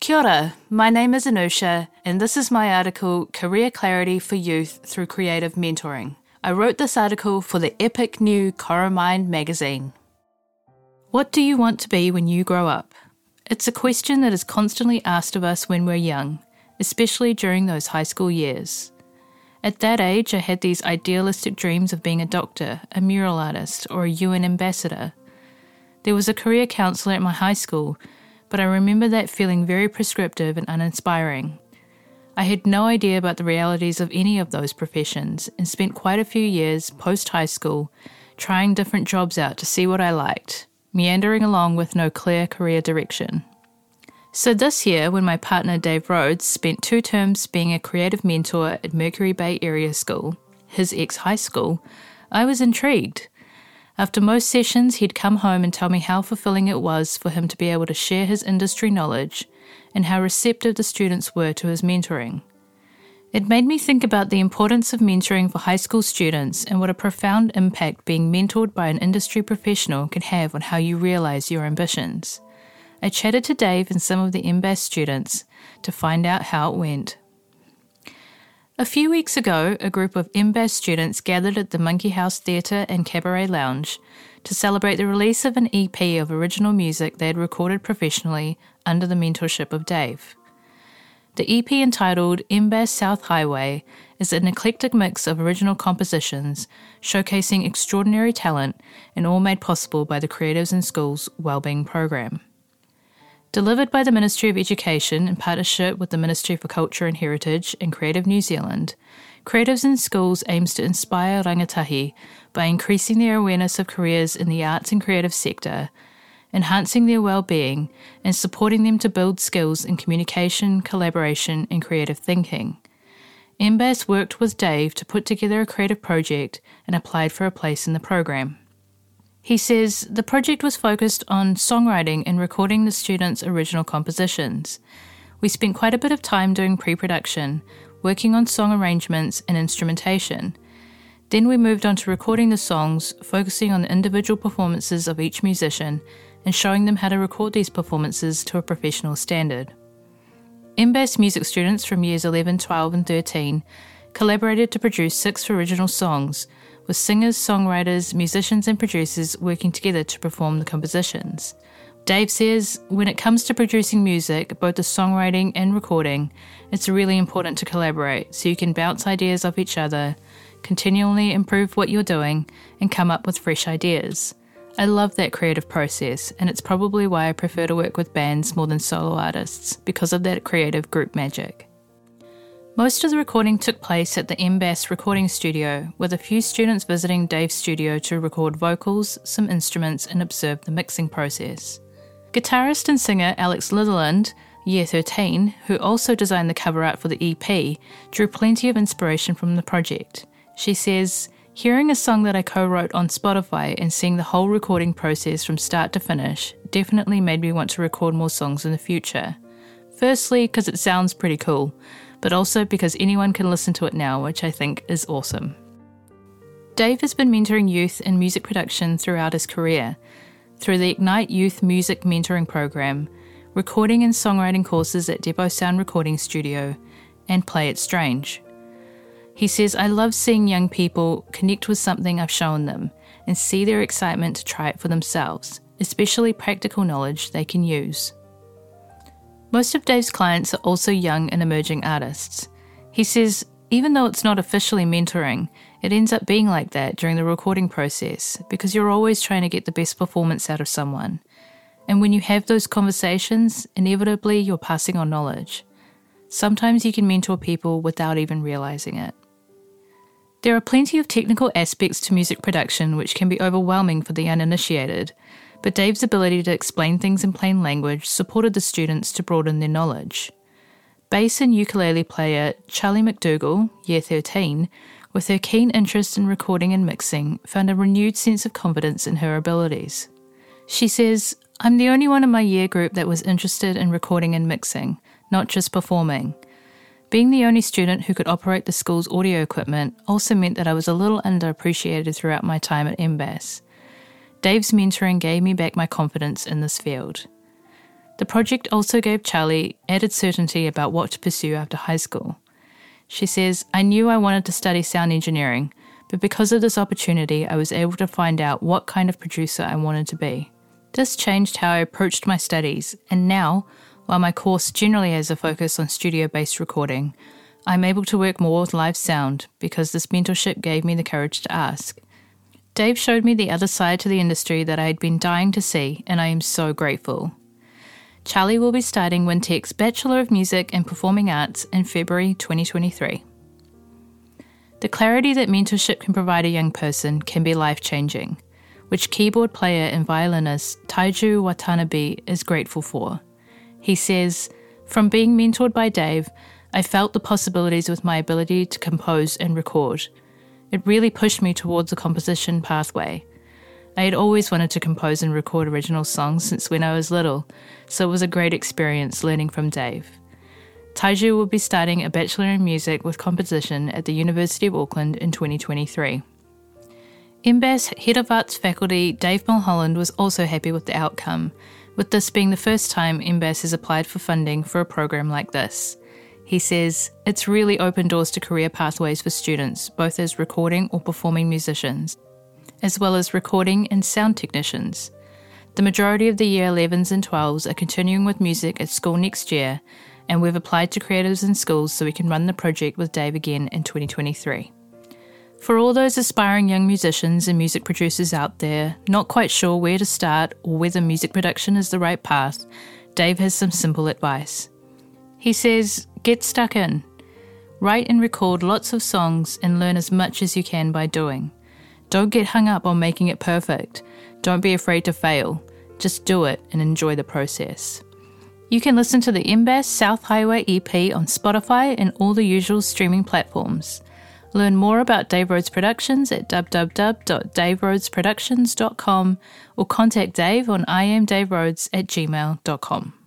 Kia ora, my name is Anusha, and this is my article Career Clarity for Youth Through Creative Mentoring. I wrote this article for the epic new Coromind magazine. What do you want to be when you grow up? It's a question that is constantly asked of us when we're young, especially during those high school years. At that age, I had these idealistic dreams of being a doctor, a mural artist, or a UN ambassador. There was a career counsellor at my high school but I remember that feeling very prescriptive and uninspiring. I had no idea about the realities of any of those professions and spent quite a few years post high school trying different jobs out to see what I liked, meandering along with no clear career direction. So, this year, when my partner Dave Rhodes spent two terms being a creative mentor at Mercury Bay Area School, his ex high school, I was intrigued. After most sessions, he'd come home and tell me how fulfilling it was for him to be able to share his industry knowledge and how receptive the students were to his mentoring. It made me think about the importance of mentoring for high school students and what a profound impact being mentored by an industry professional can have on how you realize your ambitions. I chatted to Dave and some of the MBAS students to find out how it went. A few weeks ago, a group of MBAS students gathered at the Monkey House Theatre and Cabaret Lounge to celebrate the release of an EP of original music they had recorded professionally under the mentorship of Dave. The EP entitled MBAS South Highway is an eclectic mix of original compositions showcasing extraordinary talent and all made possible by the Creatives in Schools Wellbeing Program. Delivered by the Ministry of Education in partnership with the Ministry for Culture and Heritage and Creative New Zealand, Creatives in Schools aims to inspire rangatahi by increasing their awareness of careers in the arts and creative sector, enhancing their well-being, and supporting them to build skills in communication, collaboration, and creative thinking. MBAS worked with Dave to put together a creative project and applied for a place in the program. He says the project was focused on songwriting and recording the students' original compositions. We spent quite a bit of time doing pre production, working on song arrangements and instrumentation. Then we moved on to recording the songs, focusing on the individual performances of each musician and showing them how to record these performances to a professional standard. MBAS music students from years 11, 12, and 13 collaborated to produce six original songs with singers, songwriters, musicians, and producers working together to perform the compositions. Dave says, when it comes to producing music, both the songwriting and recording, it's really important to collaborate so you can bounce ideas off each other, continually improve what you're doing, and come up with fresh ideas. I love that creative process, and it's probably why I prefer to work with bands more than solo artists, because of that creative group magic. Most of the recording took place at the MBAS recording studio, with a few students visiting Dave's studio to record vocals, some instruments, and observe the mixing process. Guitarist and singer Alex Litherland, Year 13, who also designed the cover art for the EP, drew plenty of inspiration from the project. She says, Hearing a song that I co wrote on Spotify and seeing the whole recording process from start to finish definitely made me want to record more songs in the future. Firstly, because it sounds pretty cool but also because anyone can listen to it now, which I think is awesome. Dave has been mentoring youth in music production throughout his career through the Ignite Youth Music Mentoring Program, recording and songwriting courses at Depot Sound Recording Studio, and Play It Strange. He says, I love seeing young people connect with something I've shown them and see their excitement to try it for themselves, especially practical knowledge they can use. Most of Dave's clients are also young and emerging artists. He says, even though it's not officially mentoring, it ends up being like that during the recording process because you're always trying to get the best performance out of someone. And when you have those conversations, inevitably you're passing on knowledge. Sometimes you can mentor people without even realizing it. There are plenty of technical aspects to music production which can be overwhelming for the uninitiated, but Dave's ability to explain things in plain language supported the students to broaden their knowledge. Bass and ukulele player Charlie McDougall, year 13, with her keen interest in recording and mixing, found a renewed sense of confidence in her abilities. She says, I'm the only one in my year group that was interested in recording and mixing, not just performing. Being the only student who could operate the school's audio equipment also meant that I was a little underappreciated throughout my time at MBAS. Dave's mentoring gave me back my confidence in this field. The project also gave Charlie added certainty about what to pursue after high school. She says, I knew I wanted to study sound engineering, but because of this opportunity, I was able to find out what kind of producer I wanted to be. This changed how I approached my studies, and now, while my course generally has a focus on studio based recording, I'm able to work more with live sound because this mentorship gave me the courage to ask. Dave showed me the other side to the industry that I had been dying to see, and I am so grateful. Charlie will be starting Wintec's Bachelor of Music and Performing Arts in February 2023. The clarity that mentorship can provide a young person can be life changing, which keyboard player and violinist Taiju Watanabe is grateful for. He says, From being mentored by Dave, I felt the possibilities with my ability to compose and record. It really pushed me towards a composition pathway. I had always wanted to compose and record original songs since when I was little, so it was a great experience learning from Dave. Taiju will be starting a Bachelor in Music with Composition at the University of Auckland in 2023. MBAS Head of Arts faculty Dave Mulholland was also happy with the outcome, with this being the first time MBAS has applied for funding for a program like this. He says, It's really opened doors to career pathways for students, both as recording or performing musicians, as well as recording and sound technicians. The majority of the year 11s and 12s are continuing with music at school next year, and we've applied to creatives in schools so we can run the project with Dave again in 2023. For all those aspiring young musicians and music producers out there, not quite sure where to start or whether music production is the right path, Dave has some simple advice. He says, Get stuck in. Write and record lots of songs and learn as much as you can by doing. Don't get hung up on making it perfect. Don't be afraid to fail. Just do it and enjoy the process. You can listen to the MBAS South Highway EP on Spotify and all the usual streaming platforms. Learn more about Dave Rhodes Productions at www.daverhodesproductions.com or contact Dave on imdaverhodes at gmail.com.